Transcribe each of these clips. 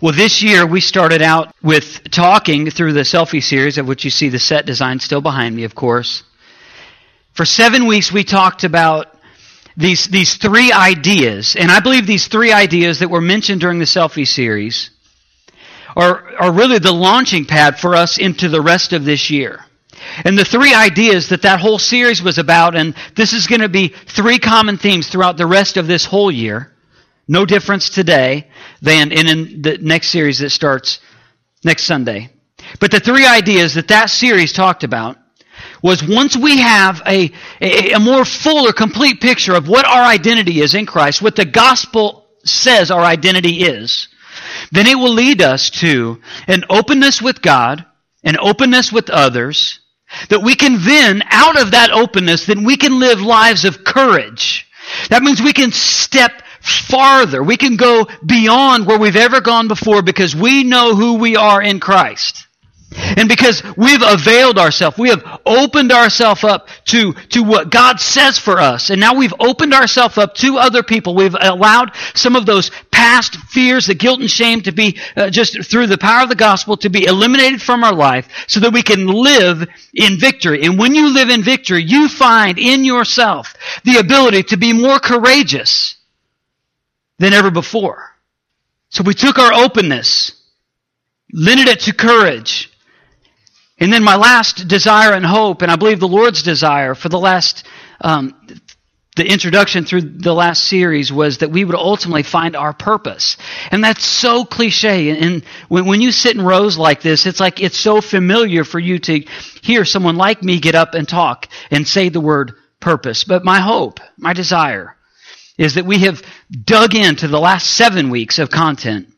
Well, this year we started out with talking through the selfie series, of which you see the set design still behind me, of course. For seven weeks, we talked about these, these three ideas, and I believe these three ideas that were mentioned during the selfie series are, are really the launching pad for us into the rest of this year. And the three ideas that that whole series was about, and this is going to be three common themes throughout the rest of this whole year. No difference today than in, the next series that starts next Sunday. But the three ideas that that series talked about was once we have a, a, a more full or complete picture of what our identity is in Christ, what the gospel says our identity is, then it will lead us to an openness with God, an openness with others, that we can then, out of that openness, then we can live lives of courage. That means we can step farther. We can go beyond where we've ever gone before because we know who we are in Christ. And because we've availed ourselves, we have opened ourselves up to, to what God says for us. And now we've opened ourselves up to other people. We've allowed some of those past fears, the guilt and shame to be uh, just through the power of the gospel to be eliminated from our life so that we can live in victory. And when you live in victory, you find in yourself the ability to be more courageous than ever before. So we took our openness, lended it to courage, and then my last desire and hope, and I believe the Lord's desire for the last, um, the introduction through the last series was that we would ultimately find our purpose. And that's so cliche. And when, when you sit in rows like this, it's like it's so familiar for you to hear someone like me get up and talk and say the word purpose. But my hope, my desire, is that we have dug into the last seven weeks of content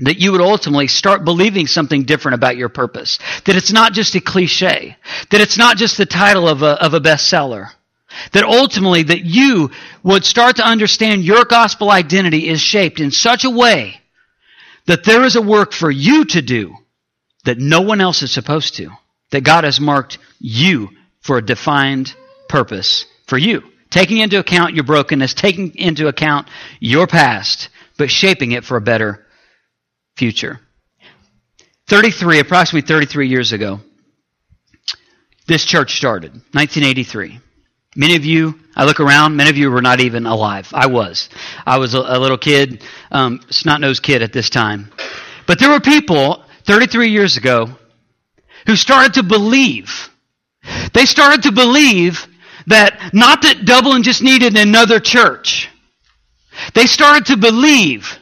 that you would ultimately start believing something different about your purpose. That it's not just a cliche. That it's not just the title of a, of a bestseller. That ultimately that you would start to understand your gospel identity is shaped in such a way that there is a work for you to do that no one else is supposed to. That God has marked you for a defined purpose for you. Taking into account your brokenness, taking into account your past, but shaping it for a better future. 33, approximately 33 years ago, this church started, 1983. Many of you, I look around, many of you were not even alive. I was. I was a, a little kid, um, snot-nosed kid at this time. But there were people 33 years ago who started to believe. They started to believe that not that Dublin just needed another church. They started to believe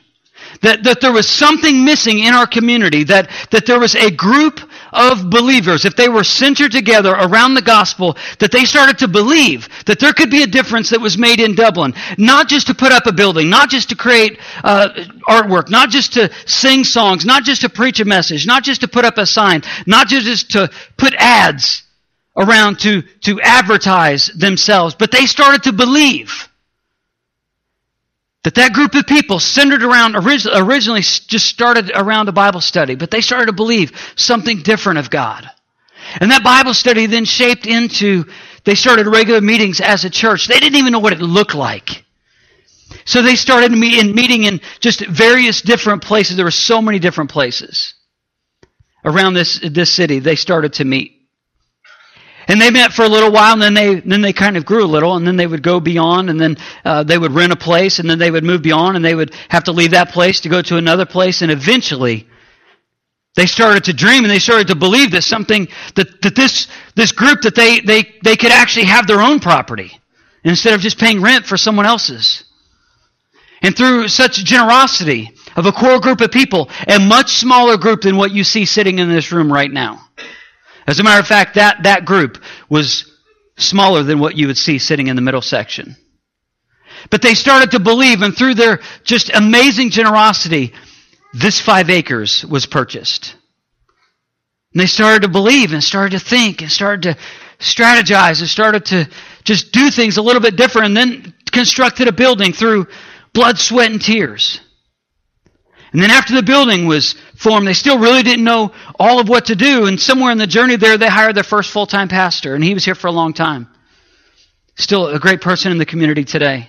that, that there was something missing in our community, that, that there was a group of believers, if they were centered together around the gospel, that they started to believe that there could be a difference that was made in Dublin. Not just to put up a building, not just to create uh, artwork, not just to sing songs, not just to preach a message, not just to put up a sign, not just to put ads around to, to advertise themselves, but they started to believe that that group of people centered around originally just started around a bible study but they started to believe something different of god. And that bible study then shaped into they started regular meetings as a church. They didn't even know what it looked like. So they started meeting in just various different places. There were so many different places around this, this city they started to meet and they met for a little while, and then they then they kind of grew a little, and then they would go beyond, and then uh, they would rent a place, and then they would move beyond, and they would have to leave that place to go to another place, and eventually they started to dream and they started to believe that something that, that this this group that they, they they could actually have their own property instead of just paying rent for someone else's. And through such generosity of a core group of people, a much smaller group than what you see sitting in this room right now. As a matter of fact, that, that group was smaller than what you would see sitting in the middle section. But they started to believe, and through their just amazing generosity, this five acres was purchased. And they started to believe and started to think and started to strategize and started to just do things a little bit different and then constructed a building through blood, sweat, and tears. And then after the building was formed, they still really didn't know all of what to do. And somewhere in the journey there, they hired their first full time pastor, and he was here for a long time. Still a great person in the community today.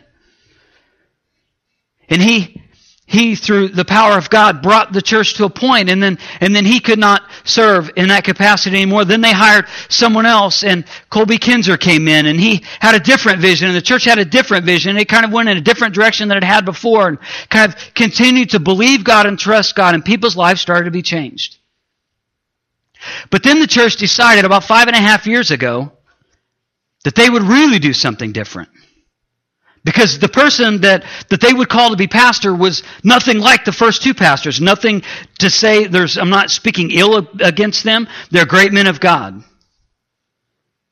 And he he through the power of God brought the church to a point and then and then he could not serve in that capacity anymore. Then they hired someone else and Colby Kinzer came in and he had a different vision and the church had a different vision. It kind of went in a different direction than it had before and kind of continued to believe God and trust God and people's lives started to be changed. But then the church decided about five and a half years ago that they would really do something different. Because the person that, that they would call to be pastor was nothing like the first two pastors. Nothing to say there's, I'm not speaking ill against them. They're great men of God.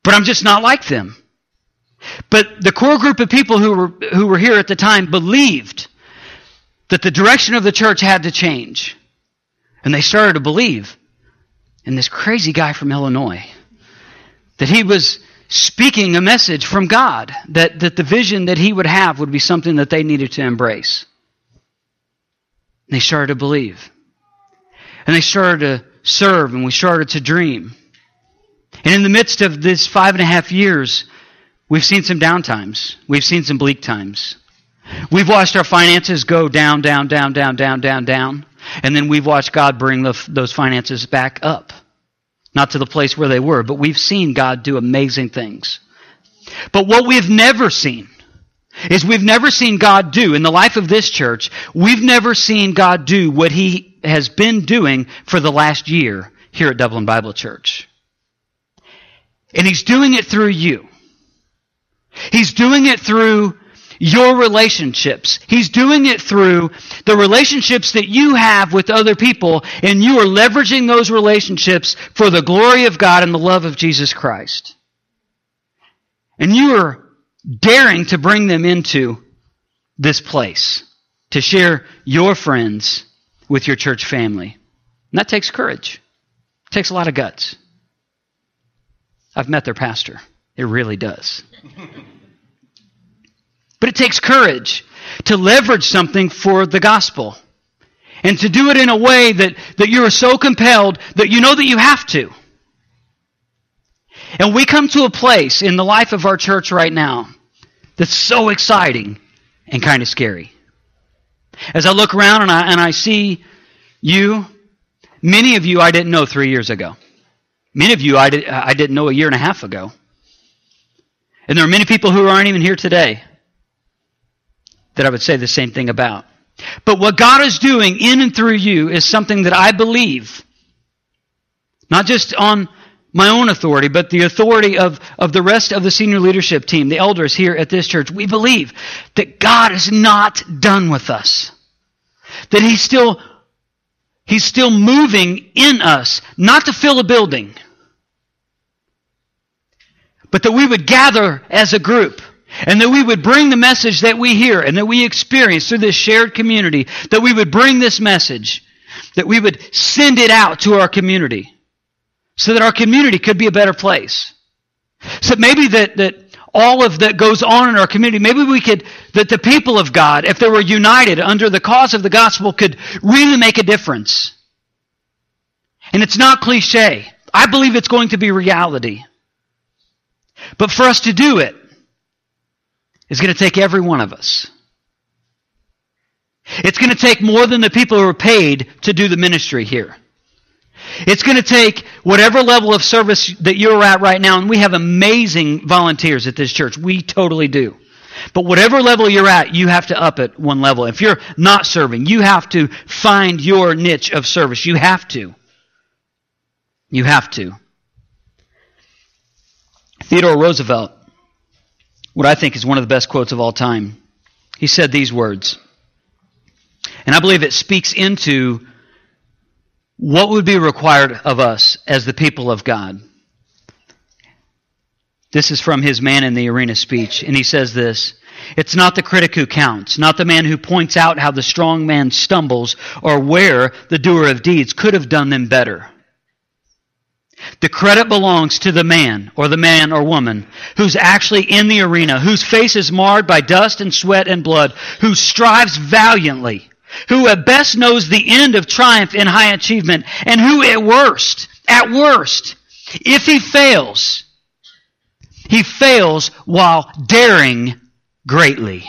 But I'm just not like them. But the core group of people who were, who were here at the time believed that the direction of the church had to change. And they started to believe in this crazy guy from Illinois. That he was speaking a message from God, that, that the vision that he would have would be something that they needed to embrace. And they started to believe. And they started to serve, and we started to dream. And in the midst of this five and a half years, we've seen some downtimes. We've seen some bleak times. We've watched our finances go down, down, down, down, down, down, down. And then we've watched God bring the, those finances back up. Not to the place where they were, but we've seen God do amazing things. But what we've never seen is we've never seen God do in the life of this church, we've never seen God do what He has been doing for the last year here at Dublin Bible Church. And He's doing it through you. He's doing it through your relationships. He's doing it through the relationships that you have with other people, and you are leveraging those relationships for the glory of God and the love of Jesus Christ. And you are daring to bring them into this place, to share your friends with your church family. And that takes courage. It takes a lot of guts. I've met their pastor. It really does. But it takes courage to leverage something for the gospel. And to do it in a way that, that you are so compelled that you know that you have to. And we come to a place in the life of our church right now that's so exciting and kind of scary. As I look around and I, and I see you, many of you I didn't know three years ago. Many of you I, did, I didn't know a year and a half ago. And there are many people who aren't even here today that I would say the same thing about. But what God is doing in and through you is something that I believe, not just on my own authority, but the authority of, of the rest of the senior leadership team, the elders here at this church. We believe that God is not done with us. That He's still, He's still moving in us, not to fill a building, but that we would gather as a group and that we would bring the message that we hear and that we experience through this shared community, that we would bring this message, that we would send it out to our community so that our community could be a better place. So maybe that, that all of that goes on in our community, maybe we could, that the people of God, if they were united under the cause of the gospel, could really make a difference. And it's not cliche. I believe it's going to be reality. But for us to do it, is going to take every one of us. It's going to take more than the people who are paid to do the ministry here. It's going to take whatever level of service that you're at right now, and we have amazing volunteers at this church. We totally do. But whatever level you're at, you have to up it one level. If you're not serving, you have to find your niche of service. You have to. You have to. Theodore Roosevelt what I think is one of the best quotes of all time. He said these words, and I believe it speaks into what would be required of us as the people of God. This is from his Man in the Arena speech, and he says this It's not the critic who counts, not the man who points out how the strong man stumbles or where the doer of deeds could have done them better. The credit belongs to the man or the man or woman who's actually in the arena, whose face is marred by dust and sweat and blood, who strives valiantly, who at best knows the end of triumph in high achievement, and who at worst, at worst, if he fails, he fails while daring greatly.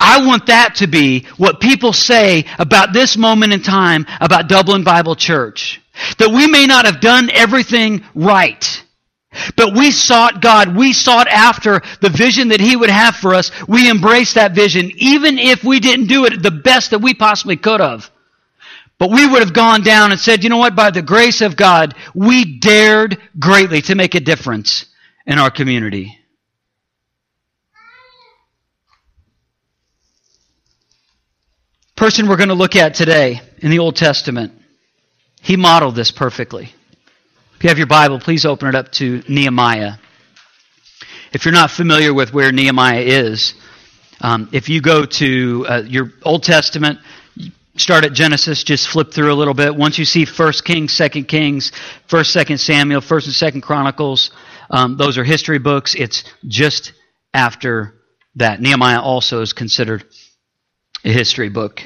I want that to be what people say about this moment in time about Dublin Bible Church. That we may not have done everything right. But we sought God. We sought after the vision that He would have for us. We embraced that vision, even if we didn't do it the best that we possibly could have. But we would have gone down and said, you know what, by the grace of God, we dared greatly to make a difference in our community. Person we're going to look at today in the Old Testament, he modeled this perfectly. If you have your Bible, please open it up to Nehemiah. If you're not familiar with where Nehemiah is, um, if you go to uh, your Old Testament, start at Genesis, just flip through a little bit. Once you see First Kings, Second Kings, First, Second Samuel, First and Second Chronicles, um, those are history books. It's just after that. Nehemiah also is considered a history book.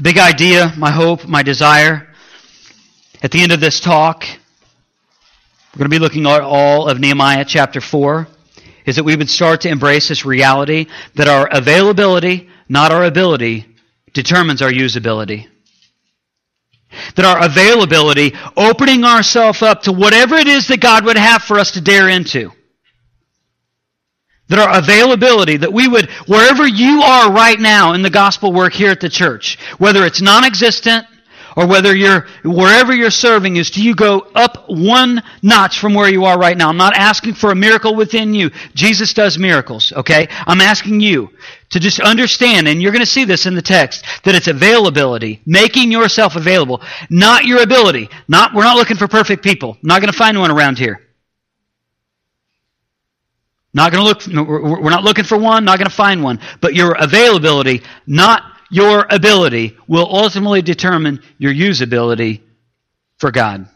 The big idea, my hope, my desire, at the end of this talk, we're going to be looking at all of Nehemiah chapter 4, is that we would start to embrace this reality that our availability, not our ability, determines our usability. That our availability, opening ourselves up to whatever it is that God would have for us to dare into, that our availability, that we would, wherever you are right now in the gospel work here at the church, whether it's non-existent or whether you're, wherever you're serving is, do you go up one notch from where you are right now? I'm not asking for a miracle within you. Jesus does miracles, okay? I'm asking you to just understand, and you're going to see this in the text, that it's availability, making yourself available, not your ability. Not, we're not looking for perfect people. not going to find one around here. Not going to look, we're not looking for one, not going to find one. But your availability, not your ability, will ultimately determine your usability for God.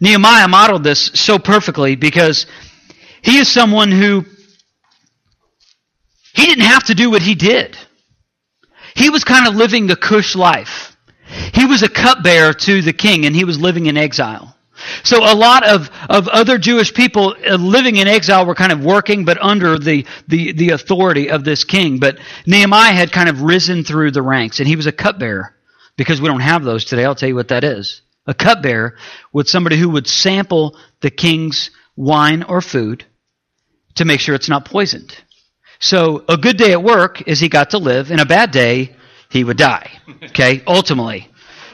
Nehemiah modeled this so perfectly because he is someone who he didn't have to do what he did. He was kind of living the Cush life. He was a cupbearer to the king and he was living in exile. So a lot of, of other Jewish people uh, living in exile were kind of working, but under the, the, the authority of this king. But Nehemiah had kind of risen through the ranks, and he was a cupbearer. Because we don't have those today, I'll tell you what that is. A cupbearer was somebody who would sample the king's wine or food to make sure it's not poisoned. So a good day at work is he got to live, and a bad day, he would die. Okay, ultimately.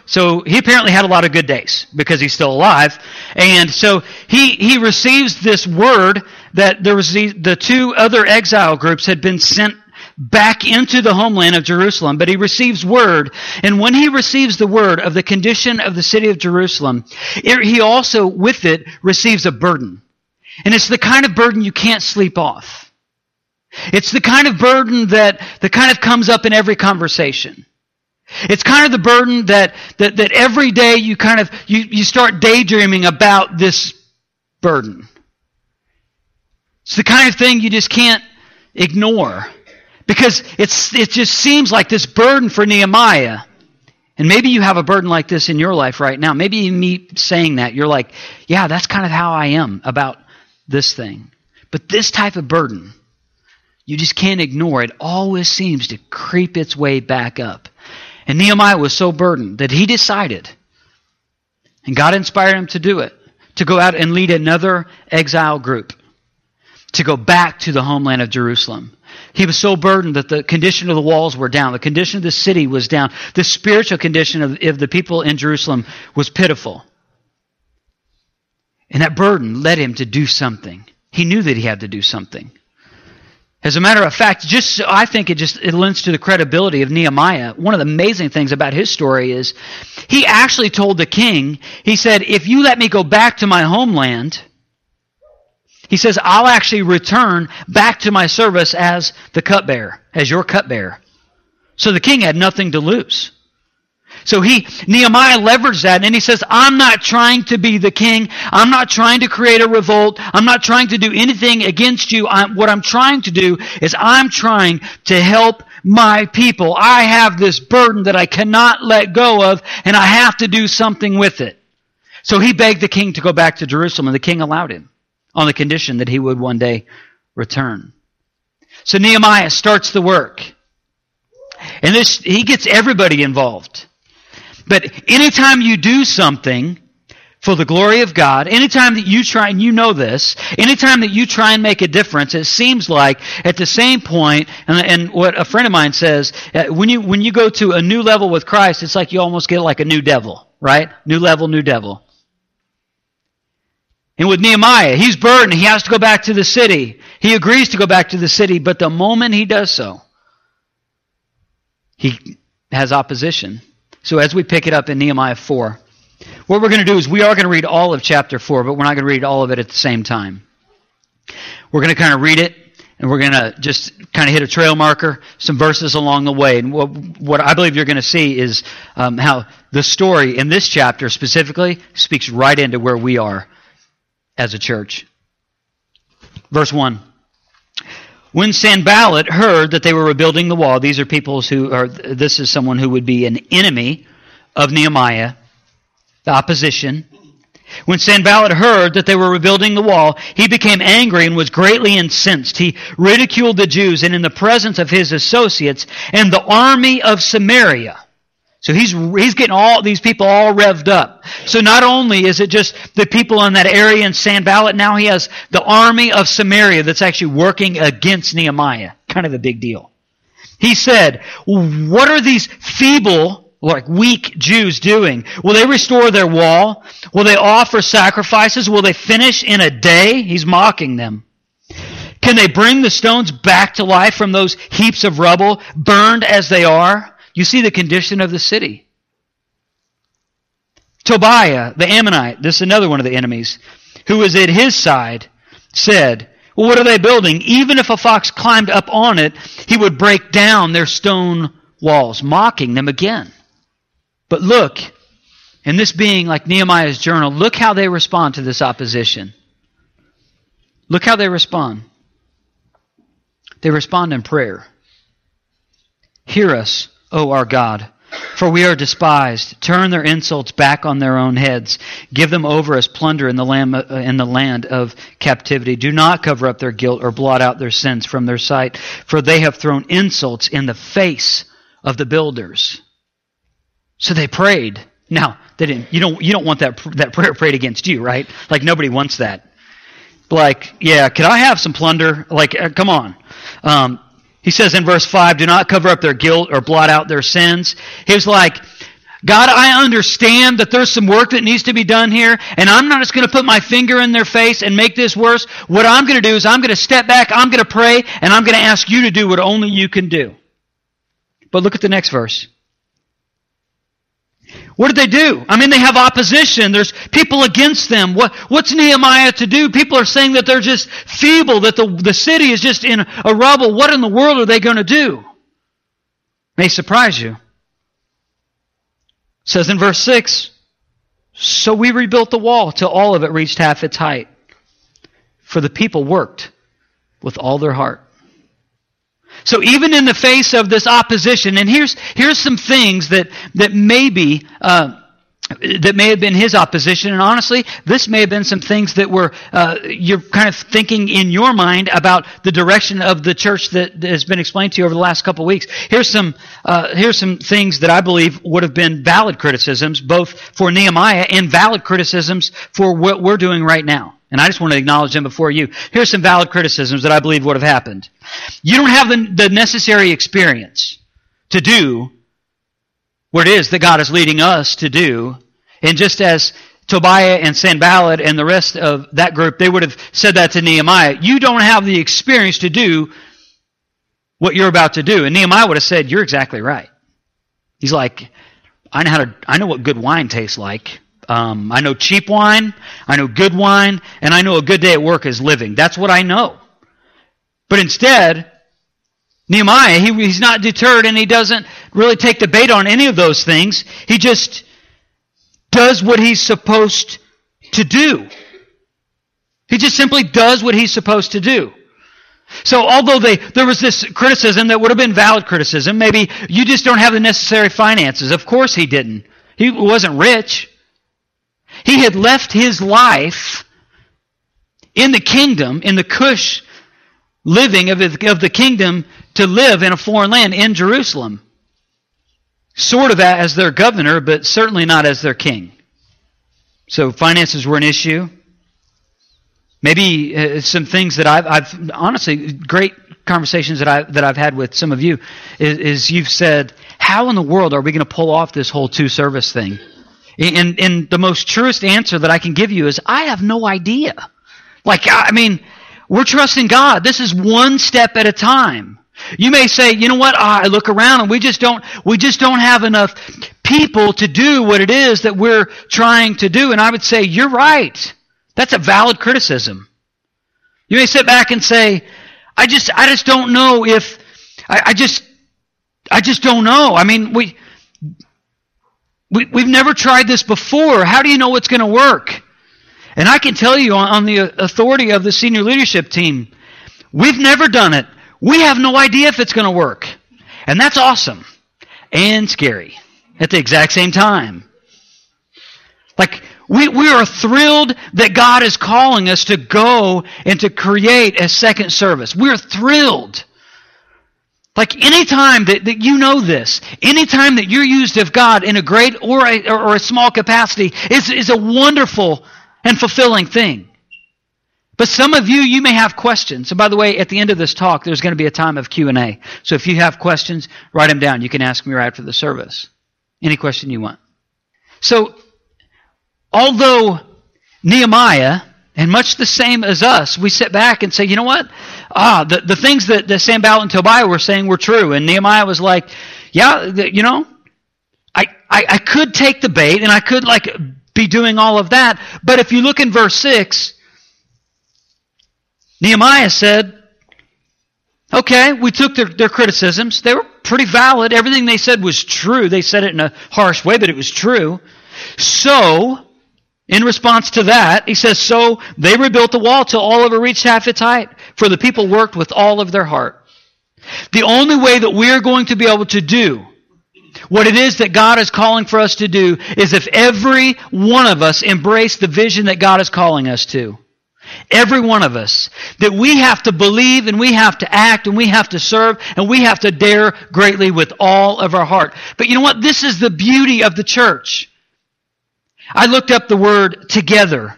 So he apparently had a lot of good days because he's still alive. And so he, he receives this word that there was the, the two other exile groups had been sent back into the homeland of Jerusalem, but he receives word. And when he receives the word of the condition of the city of Jerusalem, it, he also with it receives a burden. And it's the kind of burden you can't sleep off. It's the kind of burden that, that kind of comes up in every conversation. It's kind of the burden that, that, that every day you kind of, you, you start daydreaming about this burden. It's the kind of thing you just can't ignore. Because it's, it just seems like this burden for Nehemiah. And maybe you have a burden like this in your life right now. Maybe me saying that, you're like, yeah, that's kind of how I am about this thing. But this type of burden, you just can't ignore. It always seems to creep its way back up. And Nehemiah was so burdened that he decided, and God inspired him to do it, to go out and lead another exile group, to go back to the homeland of Jerusalem. He was so burdened that the condition of the walls were down, the condition of the city was down, the spiritual condition of, of the people in Jerusalem was pitiful. And that burden led him to do something. He knew that he had to do something. As a matter of fact, just I think it just it lends to the credibility of Nehemiah. One of the amazing things about his story is he actually told the king, he said, "If you let me go back to my homeland, he says, I'll actually return back to my service as the cupbearer, as your cupbearer." So the king had nothing to lose. So he, Nehemiah leveraged that and he says, I'm not trying to be the king. I'm not trying to create a revolt. I'm not trying to do anything against you. I'm, what I'm trying to do is I'm trying to help my people. I have this burden that I cannot let go of and I have to do something with it. So he begged the king to go back to Jerusalem and the king allowed him. on the condition that he would one day return. So Nehemiah starts the work. And this, he gets everybody involved. But anytime you do something for the glory of God, anytime that you try, and you know this, anytime that you try and make a difference, it seems like at the same point, and, and what a friend of mine says, uh, when you, when you go to a new level with Christ, it's like you almost get like a new devil, right? New level, new devil. And with Nehemiah, he's burdened. He has to go back to the city. He agrees to go back to the city, but the moment he does so, he has opposition. So as we pick it up in Nehemiah 4, what we're going to do is we are going to read all of chapter 4, but we're not going to read all of it at the same time. We're going to kind of read it, and we're going to just kind of hit a trail marker, some verses along the way. And what, what I believe you're going to see is um, how the story in this chapter specifically speaks right into where we are as a church. Verse 1. When Sanballat heard that they were rebuilding the wall, these are people who are, this is someone who would be an enemy of Nehemiah, the opposition. When Sanballat heard that they were rebuilding the wall, he became angry and was greatly incensed. He ridiculed the Jews and in the presence of his associates and the army of Samaria. So he's, he's getting all these people all revved up. So not only is it just the people in that area in Sanballat, now he has the army of Samaria that's actually working against Nehemiah. Kind of a big deal. He said, what are these feeble, like weak Jews doing? Will they restore their wall? Will they offer sacrifices? Will they finish in a day? He's mocking them. Can they bring the stones back to life from those heaps of rubble, burned as they are? You see the condition of the city. Tobiah, the Ammonite, this is another one of the enemies, who was at his side, said, Well, what are they building? Even if a fox climbed up on it, he would break down their stone walls, mocking them again. But look, and this being like Nehemiah's journal, look how they respond to this opposition. Look how they respond. They respond in prayer. Hear us, O our God. For we are despised. Turn their insults back on their own heads. Give them over as plunder in the, land, uh, in the land of captivity. Do not cover up their guilt or blot out their sins from their sight, for they have thrown insults in the face of the builders. So they prayed. Now, they didn't, you don't, you don't want that, that prayer prayed against you, right? Like nobody wants that. Like, yeah, could I have some plunder? Like, uh, come on. Um, he says in verse 5, do not cover up their guilt or blot out their sins. He was like, God, I understand that there's some work that needs to be done here, and I'm not just going to put my finger in their face and make this worse. What I'm going to do is I'm going to step back, I'm going to pray, and I'm going to ask you to do what only you can do. But look at the next verse. What did they do? I mean, they have opposition. There's people against them. What, what's Nehemiah to do? People are saying that they're just feeble, that the, the city is just in a rubble. What in the world are they going to do? May surprise you. It says in verse 6 So we rebuilt the wall till all of it reached half its height. For the people worked with all their heart. So even in the face of this opposition, and here's here's some things that that maybe. Uh, that may have been his opposition, and honestly, this may have been some things that were uh, you're kind of thinking in your mind about the direction of the church that has been explained to you over the last couple of weeks. Here's some uh, here's some things that I believe would have been valid criticisms, both for Nehemiah and valid criticisms for what we're doing right now. And I just want to acknowledge them before you. Here's some valid criticisms that I believe would have happened. You don't have the, the necessary experience to do what it is that God is leading us to do. And just as Tobiah and Sanballat and the rest of that group, they would have said that to Nehemiah. You don't have the experience to do what you're about to do. And Nehemiah would have said, You're exactly right. He's like, I know how to I know what good wine tastes like. Um, I know cheap wine, I know good wine, and I know a good day at work is living. That's what I know. But instead, Nehemiah, he, he's not deterred and he doesn't really take the bait on any of those things. He just does what he's supposed to do. He just simply does what he's supposed to do. So although they, there was this criticism that would have been valid criticism, maybe you just don't have the necessary finances. Of course he didn't. He wasn't rich. He had left his life in the kingdom, in the Cush living of of the kingdom, to live in a foreign land in Jerusalem. Sort of as their governor, but certainly not as their king. So finances were an issue. Maybe uh, some things that I've, I've, honestly great conversations that I that I've had with some of you is, is you've said, how in the world are we going to pull off this whole two service thing? And, and the most truest answer that I can give you is, I have no idea. Like, I mean, we're trusting God. This is one step at a time. You may say, you know what? Ah, I look around and we just don't, we just don't have enough people to do what it is that we're trying to do. And I would say, you're right. That's a valid criticism. You may sit back and say, I just, I just don't know if, I, I just, I just don't know. I mean, we, we, we've never tried this before. How do you know it's going to work? And I can tell you on, on the authority of the senior leadership team, we've never done it. We have no idea if it's going to work. And that's awesome and scary at the exact same time. Like, we, we are thrilled that God is calling us to go and to create a second service. We're thrilled. Like anytime that, that you know this, anytime that you're used of God in a great or a, or a small capacity is, is a wonderful and fulfilling thing. But some of you, you may have questions. And by the way, at the end of this talk, there's going to be a time of Q&A. So if you have questions, write them down. You can ask me right after the service. Any question you want. So although Nehemiah, and much the same as us, we sit back and say, you know what? Ah, the, the things that, that Sanballat and Tobiah were saying were true. And Nehemiah was like, yeah, the, you know, I, I, I could take the bait and I could like be doing all of that. But if you look in verse 6, Nehemiah said, okay, we took their, their criticisms. They were pretty valid. Everything they said was true. They said it in a harsh way, but it was true. So, in response to that, he says, So they rebuilt the wall till all of it reached half its height, for the people worked with all of their heart. The only way that we're going to be able to do what it is that God is calling for us to do is if every one of us embrace the vision that God is calling us to. Every one of us. That we have to believe and we have to act and we have to serve and we have to dare greatly with all of our heart. But you know what? This is the beauty of the church. I looked up the word together.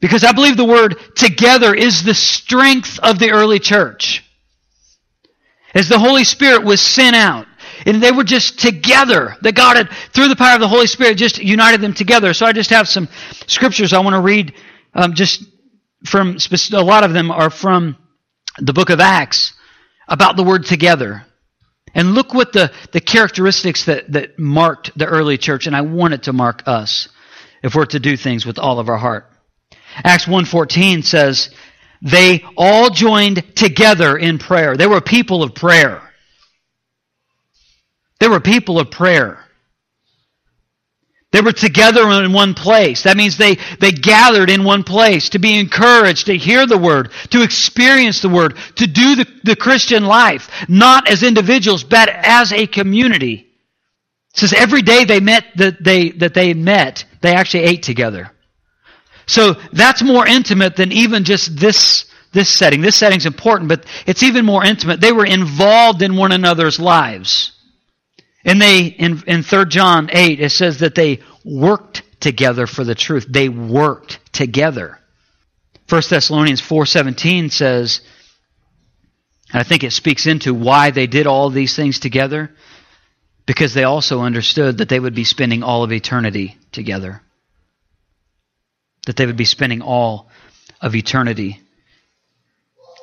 Because I believe the word together is the strength of the early church. As the Holy Spirit was sent out, and they were just together. That God had, through the power of the Holy Spirit, just united them together. So I just have some scriptures I want to read. Um, just from a lot of them are from the book of Acts about the word together. And look what the, the characteristics that, that marked the early church, and I want it to mark us if we're to do things with all of our heart. Acts 1.14 says, they all joined together in prayer. They were people of prayer. They were people of prayer. They were together in one place. That means they, they gathered in one place to be encouraged, to hear the word, to experience the word, to do the, the Christian life, not as individuals, but as a community. It says every day they met that they that they met, they actually ate together. So that's more intimate than even just this this setting. This setting's important, but it's even more intimate. They were involved in one another's lives. And they, in, in 3 John 8, it says that they worked together for the truth. They worked together. 1 Thessalonians 4.17 says, and I think it speaks into why they did all these things together, because they also understood that they would be spending all of eternity together. That they would be spending all of eternity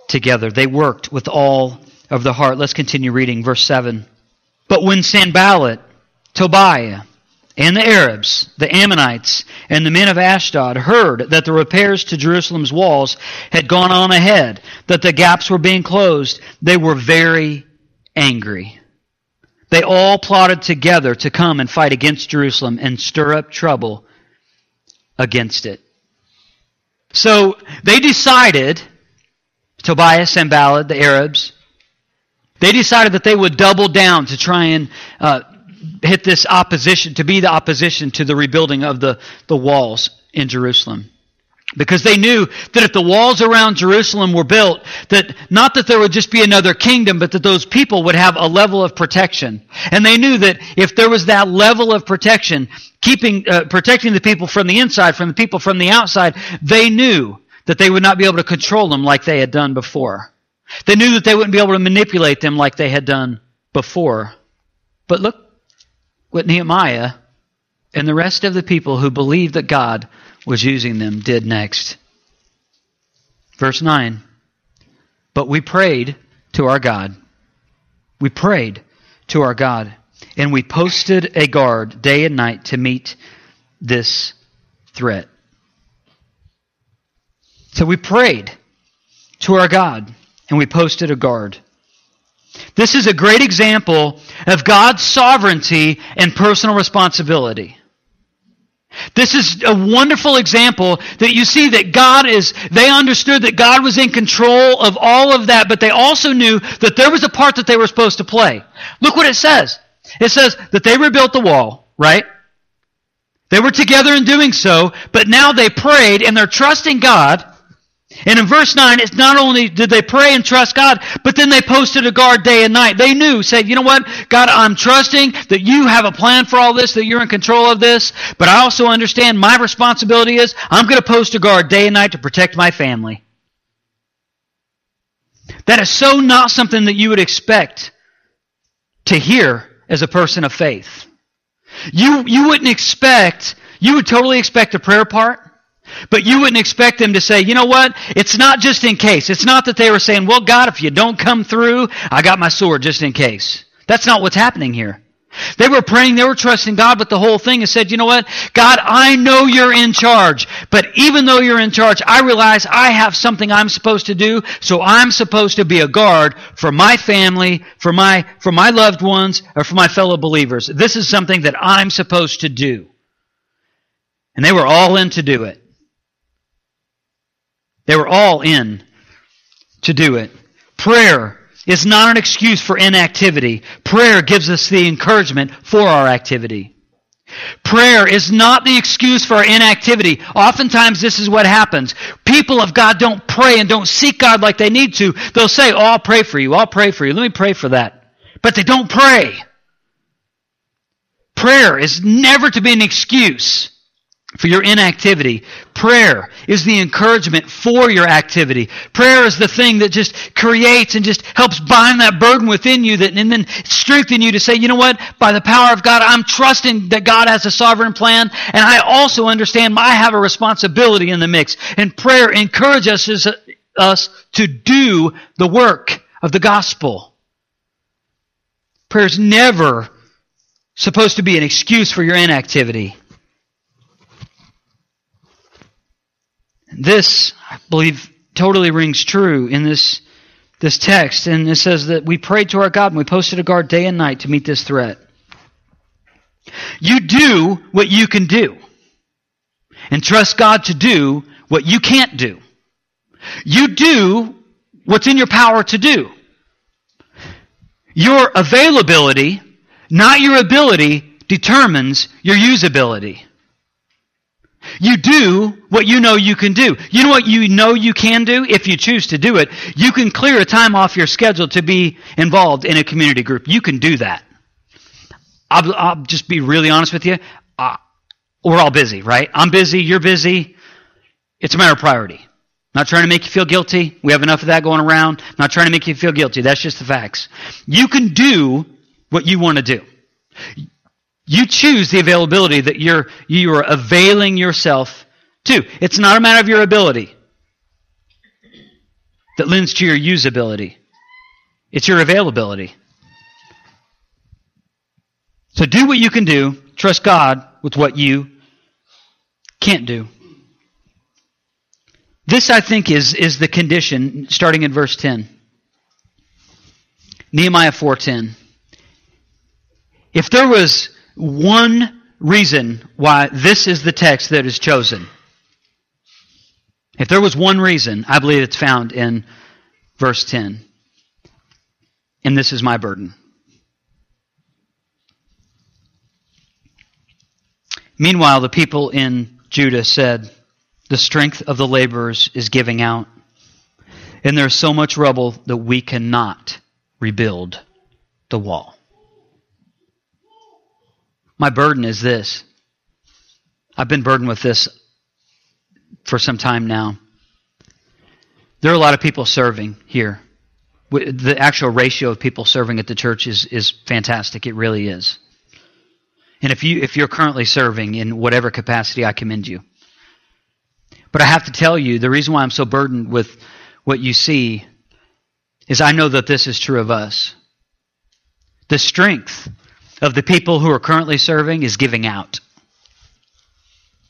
together. They worked with all of the heart. Let's continue reading verse 7. But when Sanballat, Tobiah, and the Arabs, the Ammonites, and the men of Ashdod heard that the repairs to Jerusalem's walls had gone on ahead, that the gaps were being closed, they were very angry. They all plotted together to come and fight against Jerusalem and stir up trouble against it. So they decided, Tobiah, Sanballat, the Arabs, they decided that they would double down to try and uh, hit this opposition, to be the opposition to the rebuilding of the, the walls in Jerusalem. Because they knew that if the walls around Jerusalem were built, that not that there would just be another kingdom, but that those people would have a level of protection. And they knew that if there was that level of protection, keeping, uh, protecting the people from the inside, from the people from the outside, they knew that they would not be able to control them like they had done before. They knew that they wouldn't be able to manipulate them like they had done before. But look what Nehemiah and the rest of the people who believed that God was using them did next. Verse 9 But we prayed to our God. We prayed to our God, and we posted a guard day and night to meet this threat. So we prayed to our God, and we posted a guard. This is a great example of God's sovereignty and personal responsibility. This is a wonderful example that you see that God is, they understood that God was in control of all of that, but they also knew that there was a part that they were supposed to play. Look what it says. It says that they rebuilt the wall, right? They were together in doing so, but now they prayed and they're trusting God and in verse 9, it's not only did they pray and trust God, but then they posted a guard day and night. They knew, said, you know what? God, I'm trusting that you have a plan for all this, that you're in control of this, but I also understand my responsibility is I'm going to post a guard day and night to protect my family. That is so not something that you would expect to hear as a person of faith. You, you wouldn't expect, you would totally expect the prayer part. But you wouldn't expect them to say, you know what? It's not just in case. It's not that they were saying, well, God, if you don't come through, I got my sword just in case. That's not what's happening here. They were praying, they were trusting God, but the whole thing is said, you know what? God, I know you're in charge, but even though you're in charge, I realize I have something I'm supposed to do, so I'm supposed to be a guard for my family, for my, for my loved ones, or for my fellow believers. This is something that I'm supposed to do. And they were all in to do it. They were all in to do it. Prayer is not an excuse for inactivity. Prayer gives us the encouragement for our activity. Prayer is not the excuse for inactivity. Oftentimes, this is what happens. People of God don't pray and don't seek God like they need to. They'll say, Oh, I'll pray for you. I'll pray for you. Let me pray for that. But they don't pray. Prayer is never to be an excuse for your inactivity. Prayer is the encouragement for your activity. Prayer is the thing that just creates and just helps bind that burden within you that, and then strengthen you to say, you know what? By the power of God, I'm trusting that God has a sovereign plan, and I also understand I have a responsibility in the mix. And prayer encourages us us to do the work of the gospel. Prayer is never supposed to be an excuse for your inactivity. This, I believe, totally rings true in this, this text. And it says that we prayed to our God and we posted a guard day and night to meet this threat. You do what you can do. And trust God to do what you can't do. You do what's in your power to do. Your availability, not your ability, determines your usability. You do what you know you can do. You know what you know you can do? If you choose to do it, you can clear a time off your schedule to be involved in a community group. You can do that. I'll, I'll just be really honest with you. Uh, we're all busy, right? I'm busy. You're busy. It's a matter of priority. Not trying to make you feel guilty. We have enough of that going around. Not trying to make you feel guilty. That's just the facts. You can do what you want to do. You choose the availability that you're, you are availing yourself to. It's not a matter of your ability that lends to your usability. It's your availability. So do what you can do. Trust God with what you can't do. This, I think, is, is the condition starting in verse 10. Nehemiah 4.10. If there was one reason why this is the text that is chosen. If there was one reason, I believe it's found in verse 10. And this is my burden. Meanwhile, the people in Judah said, The strength of the laborers is giving out. And there's so much rubble that we cannot rebuild the wall. My burden is this. I've been burdened with this for some time now. There are a lot of people serving here. The actual ratio of people serving at the church is, is fantastic. It really is. And if you if you're currently serving in whatever capacity, I commend you. But I have to tell you, the reason why I'm so burdened with what you see is I know that this is true of us. The strength of the people who are currently serving is giving out.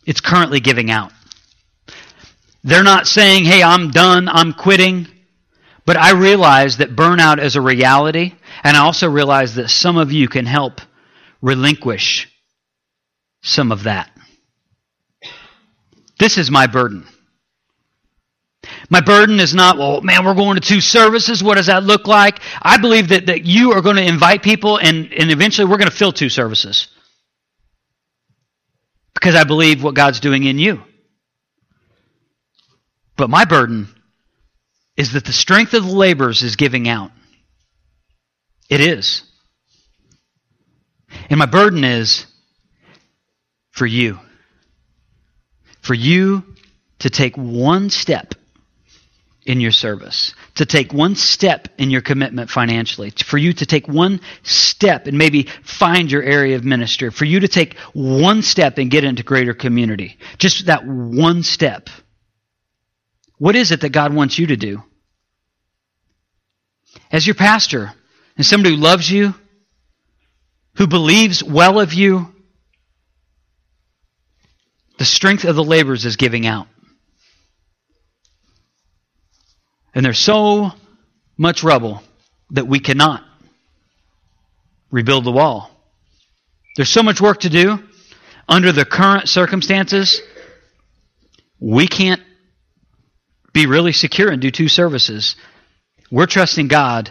It's currently giving out. They're not saying, hey, I'm done, I'm quitting. But I realize that burnout is a reality, and I also realize that some of you can help relinquish some of that. This is my burden. My burden is not, well, man, we're going to two services. What does that look like? I believe that, that you are going to invite people and, and eventually we're going to fill two services. Because I believe what God's doing in you. But my burden is that the strength of the laborers is giving out. It is. And my burden is for you for you to take one step in your service, to take one step in your commitment financially, for you to take one step and maybe find your area of ministry, for you to take one step and get into greater community. Just that one step. What is it that God wants you to do? As your pastor and somebody who loves you, who believes well of you, the strength of the laborers is giving out. And there's so much rubble that we cannot rebuild the wall. There's so much work to do. Under the current circumstances, we can't be really secure and do two services. We're trusting God,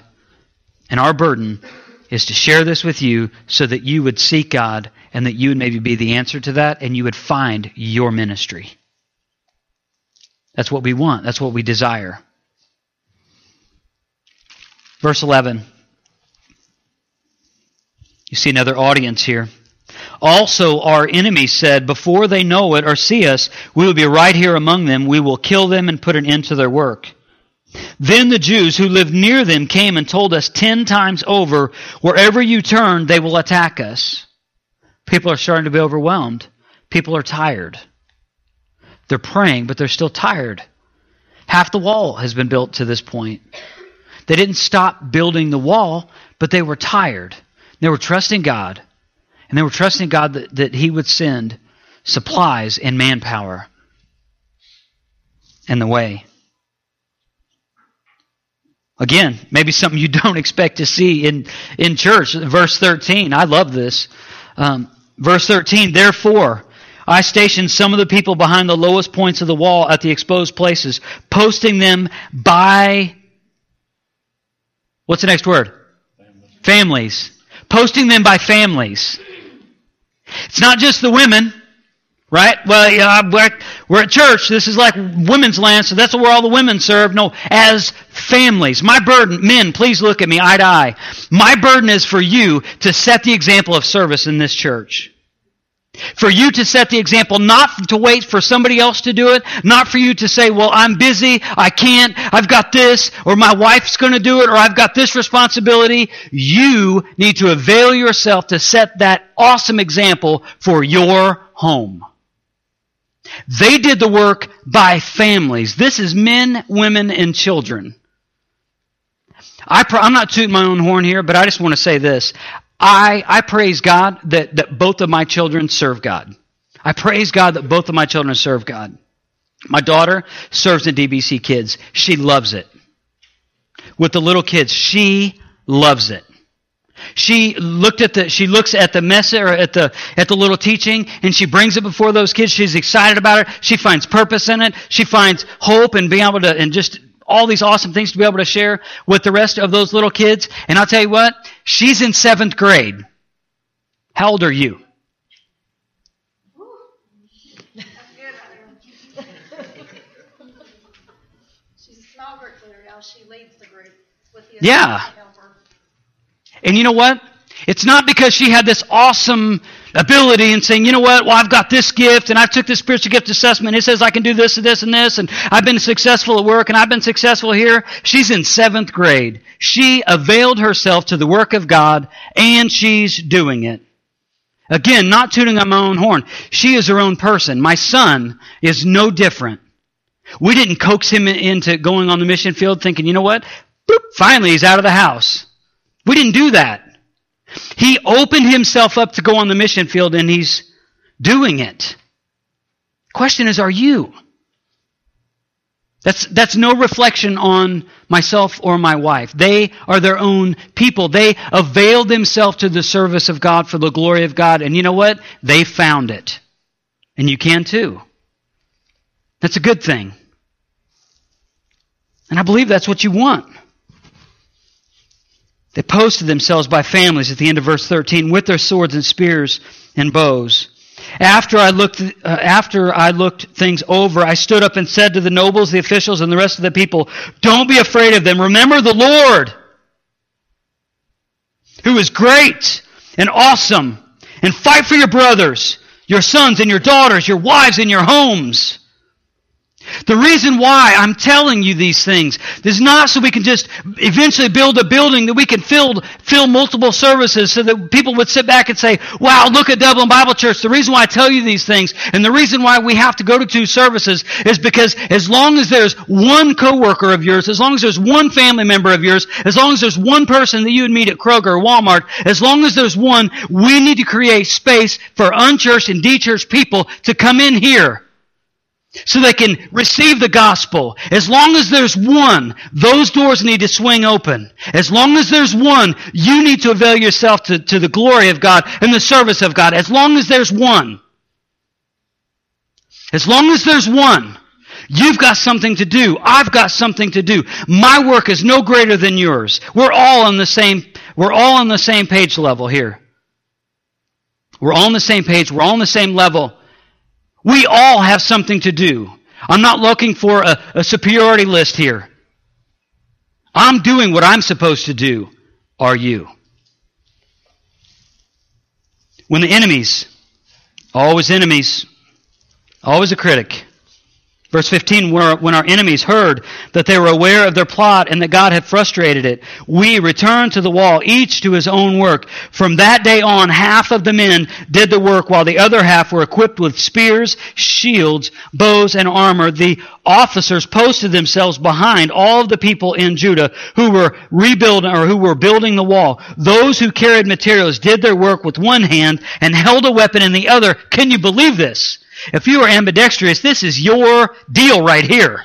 and our burden is to share this with you so that you would seek God and that you would maybe be the answer to that and you would find your ministry. That's what we want. That's what we desire. Verse 11. You see another audience here. Also, our enemies said, Before they know it or see us, we will be right here among them. We will kill them and put an end to their work. Then the Jews who lived near them came and told us ten times over, Wherever you turn, they will attack us. People are starting to be overwhelmed. People are tired. They're praying, but they're still tired. Half the wall has been built to this point. They didn't stop building the wall, but they were tired. They were trusting God, and they were trusting God that, that He would send supplies and manpower and the way. Again, maybe something you don't expect to see in, in church. Verse 13, I love this. Um, Verse 13, therefore, I stationed some of the people behind the lowest points of the wall at the exposed places, posting them by, what's the next word? Families. families. Posting them by families. It's not just the women. Right? Well, yeah, we're, we're at church. This is like women's land, so that's where all the women serve. No, as families. My burden, men, please look at me eye to eye. My burden is for you to set the example of service in this church. For you to set the example, not to wait for somebody else to do it, not for you to say, well, I'm busy, I can't, I've got this, or my wife's going to do it, or I've got this responsibility. You need to avail yourself to set that awesome example for your home. They did the work by families. This is men, women, and children. I am not tooting my own horn here, but I just want to say this. I, I praise God that, that both of my children serve God. I praise God that both of my children serve God. My daughter serves in DBC Kids. She loves it. With the little kids, she loves it. She looked at the, she looks at the message or at the, at the little teaching and she brings it before those kids. She's excited about it. She finds purpose in it. She finds hope and being able to, and just all these awesome things to be able to share with the rest of those little kids. And I'll tell you what, she's in seventh grade. How old are you? Yeah. And you know what? It's not because she had this awesome ability and saying, you know what, well, I've got this gift and I took this spiritual gift assessment. It says I can do this and this and this and I've been successful at work and I've been successful here. She's in seventh grade. She availed herself to the work of God and she's doing it. Again, not tooting on my own horn. She is her own person. My son is no different. We didn't coax him into going on the mission field thinking, you know what? Boop, finally he's out of the house. We didn't do that. He opened himself up to go on the mission field and he's doing it. Question is, are you? That's, that's no reflection on myself or my wife. They are their own people. They availed themselves to the service of God for the glory of God. And you know what? They found it. And you can too. That's a good thing. And I believe that's what you want. They posted themselves by families at the end of verse 13 with their swords and spears and bows. After I looked, uh, after I looked things over, I stood up and said to the nobles, the officials, and the rest of the people, don't be afraid of them. Remember the Lord, who is great and awesome, and fight for your brothers, your sons and your daughters, your wives and your homes. The reason why I'm telling you these things is not so we can just eventually build a building that we can fill, fill multiple services so that people would sit back and say, wow, look at Dublin Bible Church. The reason why I tell you these things and the reason why we have to go to two services is because as long as there's one coworker of yours, as long as there's one family member of yours, as long as there's one person that you would meet at Kroger or Walmart, as long as there's one, we need to create space for unchurched and dechurched people to come in here so they can receive the gospel. As long as there's one, those doors need to swing open. As long as there's one, you need to avail yourself to, to the glory of God and the service of God. As long as there's one. As long as there's one. You've got something to do. I've got something to do. My work is no greater than yours. We're all on the same, we're all on the same page level here. We're all on the same page. We're all on the same level. We all have something to do. I'm not looking for a, a, superiority list here. I'm doing what I'm supposed to do. Are you? When the enemies, always enemies, always a critic. Verse 15, when our enemies heard that they were aware of their plot and that God had frustrated it, we returned to the wall, each to his own work. From that day on, half of the men did the work, while the other half were equipped with spears, shields, bows, and armor. The officers posted themselves behind all of the people in Judah who were rebuilding or who were building the wall. Those who carried materials did their work with one hand and held a weapon in the other. Can you believe this? If you are ambidextrous, this is your deal right here.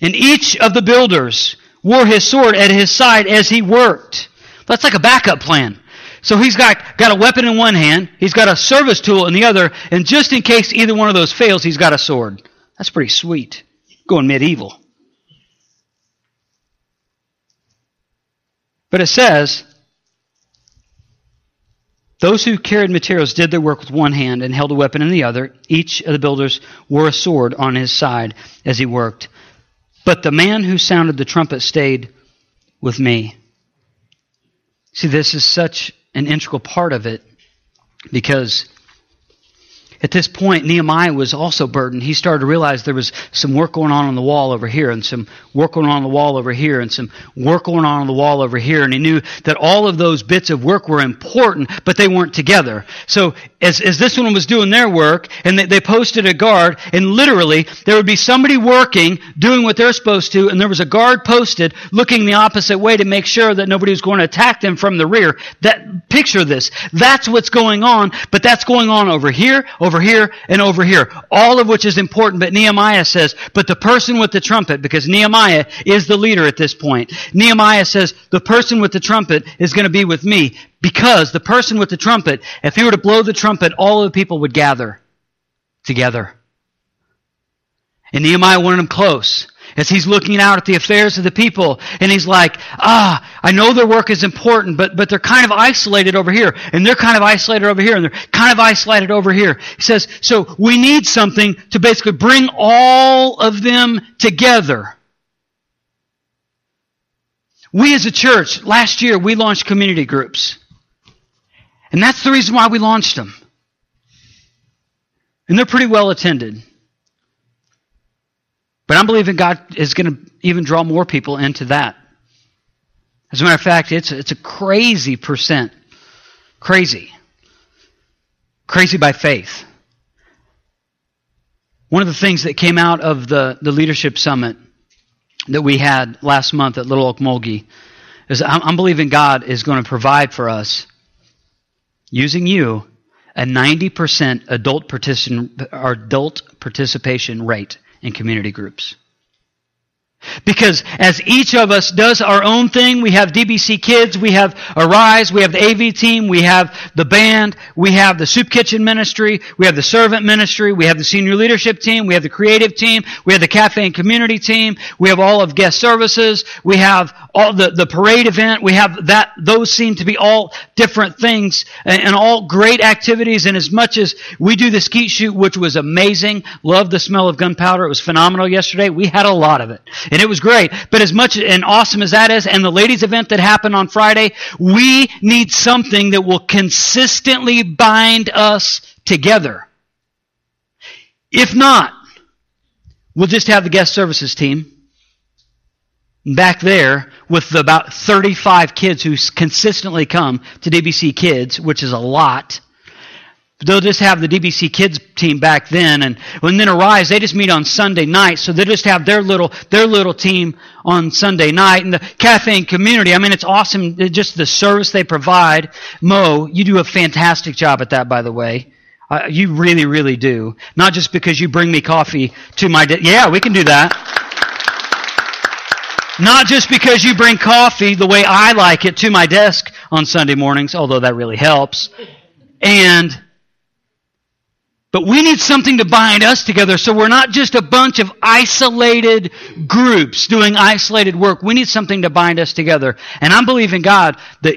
And each of the builders wore his sword at his side as he worked. That's like a backup plan. So he's got, got a weapon in one hand, he's got a service tool in the other, and just in case either one of those fails, he's got a sword. That's pretty sweet. Going medieval. But it says, those who carried materials did their work with one hand and held a weapon in the other. Each of the builders wore a sword on his side as he worked. But the man who sounded the trumpet stayed with me. See, this is such an integral part of it because at this point, Nehemiah was also burdened. He started to realize there was some work going on on the wall over here, and some work going on on the wall over here, and some work going on on the wall over here. And he knew that all of those bits of work were important, but they weren't together. So as, as this one was doing their work, and they, they posted a guard, and literally there would be somebody working, doing what they're supposed to, and there was a guard posted looking the opposite way to make sure that nobody was going to attack them from the rear. That picture this. That's what's going on, but that's going on over here over here, and over here. All of which is important, but Nehemiah says, but the person with the trumpet, because Nehemiah is the leader at this point. Nehemiah says, the person with the trumpet is going to be with me, because the person with the trumpet, if he were to blow the trumpet, all of the people would gather together. And Nehemiah wanted them close. As he's looking out at the affairs of the people and he's like, ah, I know their work is important, but, but they're kind of isolated over here and they're kind of isolated over here and they're kind of isolated over here. He says, so we need something to basically bring all of them together. We as a church, last year we launched community groups. And that's the reason why we launched them. And they're pretty well attended. But I'm believing God is going to even draw more people into that. As a matter of fact, it's, it's a crazy percent. Crazy. Crazy by faith. One of the things that came out of the, the leadership summit that we had last month at Little Ocmulgee is I'm, I'm believing God is going to provide for us, using you, a 90% adult, adult participation rate in community groups. Because as each of us does our own thing, we have DBC Kids, we have Arise, we have the AV team, we have the band, we have the Soup Kitchen Ministry, we have the Servant Ministry, we have the Senior Leadership Team, we have the Creative Team, we have the Cafe and Community Team, we have all of Guest Services, we have all the, the parade event, we have that, those seem to be all different things and, and all great activities and as much as we do the skeet shoot, which was amazing, loved the smell of gunpowder, it was phenomenal yesterday, we had a lot of it. And it was great. But as much and awesome as that is, and the ladies' event that happened on Friday, we need something that will consistently bind us together. If not, we'll just have the guest services team back there with the about 35 kids who consistently come to DBC Kids, which is a lot. They'll just have the DBC kids team back then, and when then Arise, they just meet on Sunday night, so they just have their little their little team on Sunday night. And the cafe and community, I mean, it's awesome. Just the service they provide. Mo, you do a fantastic job at that, by the way. Uh, you really, really do. Not just because you bring me coffee to my de- yeah, we can do that. Not just because you bring coffee the way I like it to my desk on Sunday mornings, although that really helps. And but we need something to bind us together so we're not just a bunch of isolated groups doing isolated work. We need something to bind us together. And I'm believing God that,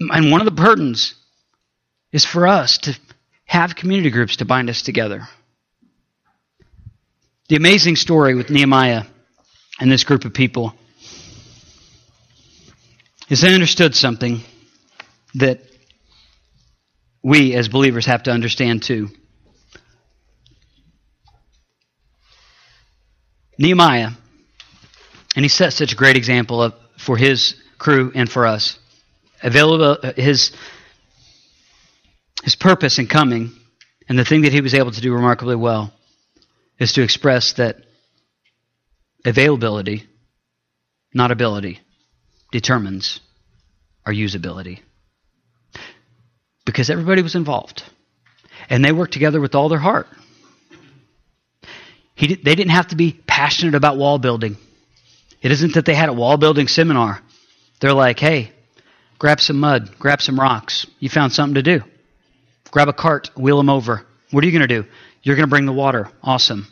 and one of the burdens is for us to have community groups to bind us together. The amazing story with Nehemiah and this group of people is they understood something that we as believers have to understand too. Nehemiah, and he set such a great example of, for his crew and for us. Available, uh, his, his purpose in coming, and the thing that he was able to do remarkably well, is to express that availability, not ability, determines our usability. Because everybody was involved. And they worked together with all their heart. He, they didn't have to be passionate about wall building. It isn't that they had a wall building seminar. They're like, hey, grab some mud, grab some rocks. You found something to do. Grab a cart, wheel them over. What are you going to do? You're going to bring the water. Awesome.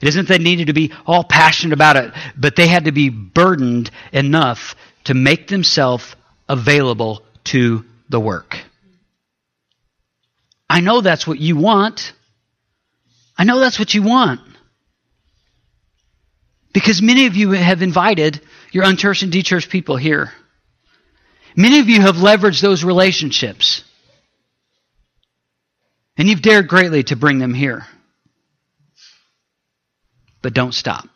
It isn't they needed to be all passionate about it, but they had to be burdened enough to make themselves available to the work. I know that's what you want. I know that's what you want. Because many of you have invited your unchurched and dechurched people here. Many of you have leveraged those relationships. And you've dared greatly to bring them here. But don't stop.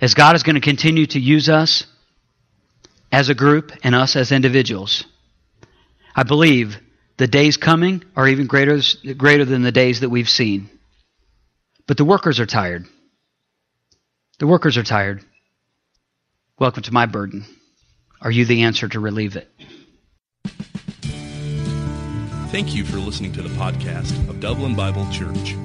As God is going to continue to use us as a group and us as individuals, I believe the days coming are even greater, greater than the days that we've seen. But the workers are tired. The workers are tired. Welcome to my burden. Are you the answer to relieve it? Thank you for listening to the podcast of Dublin Bible Church.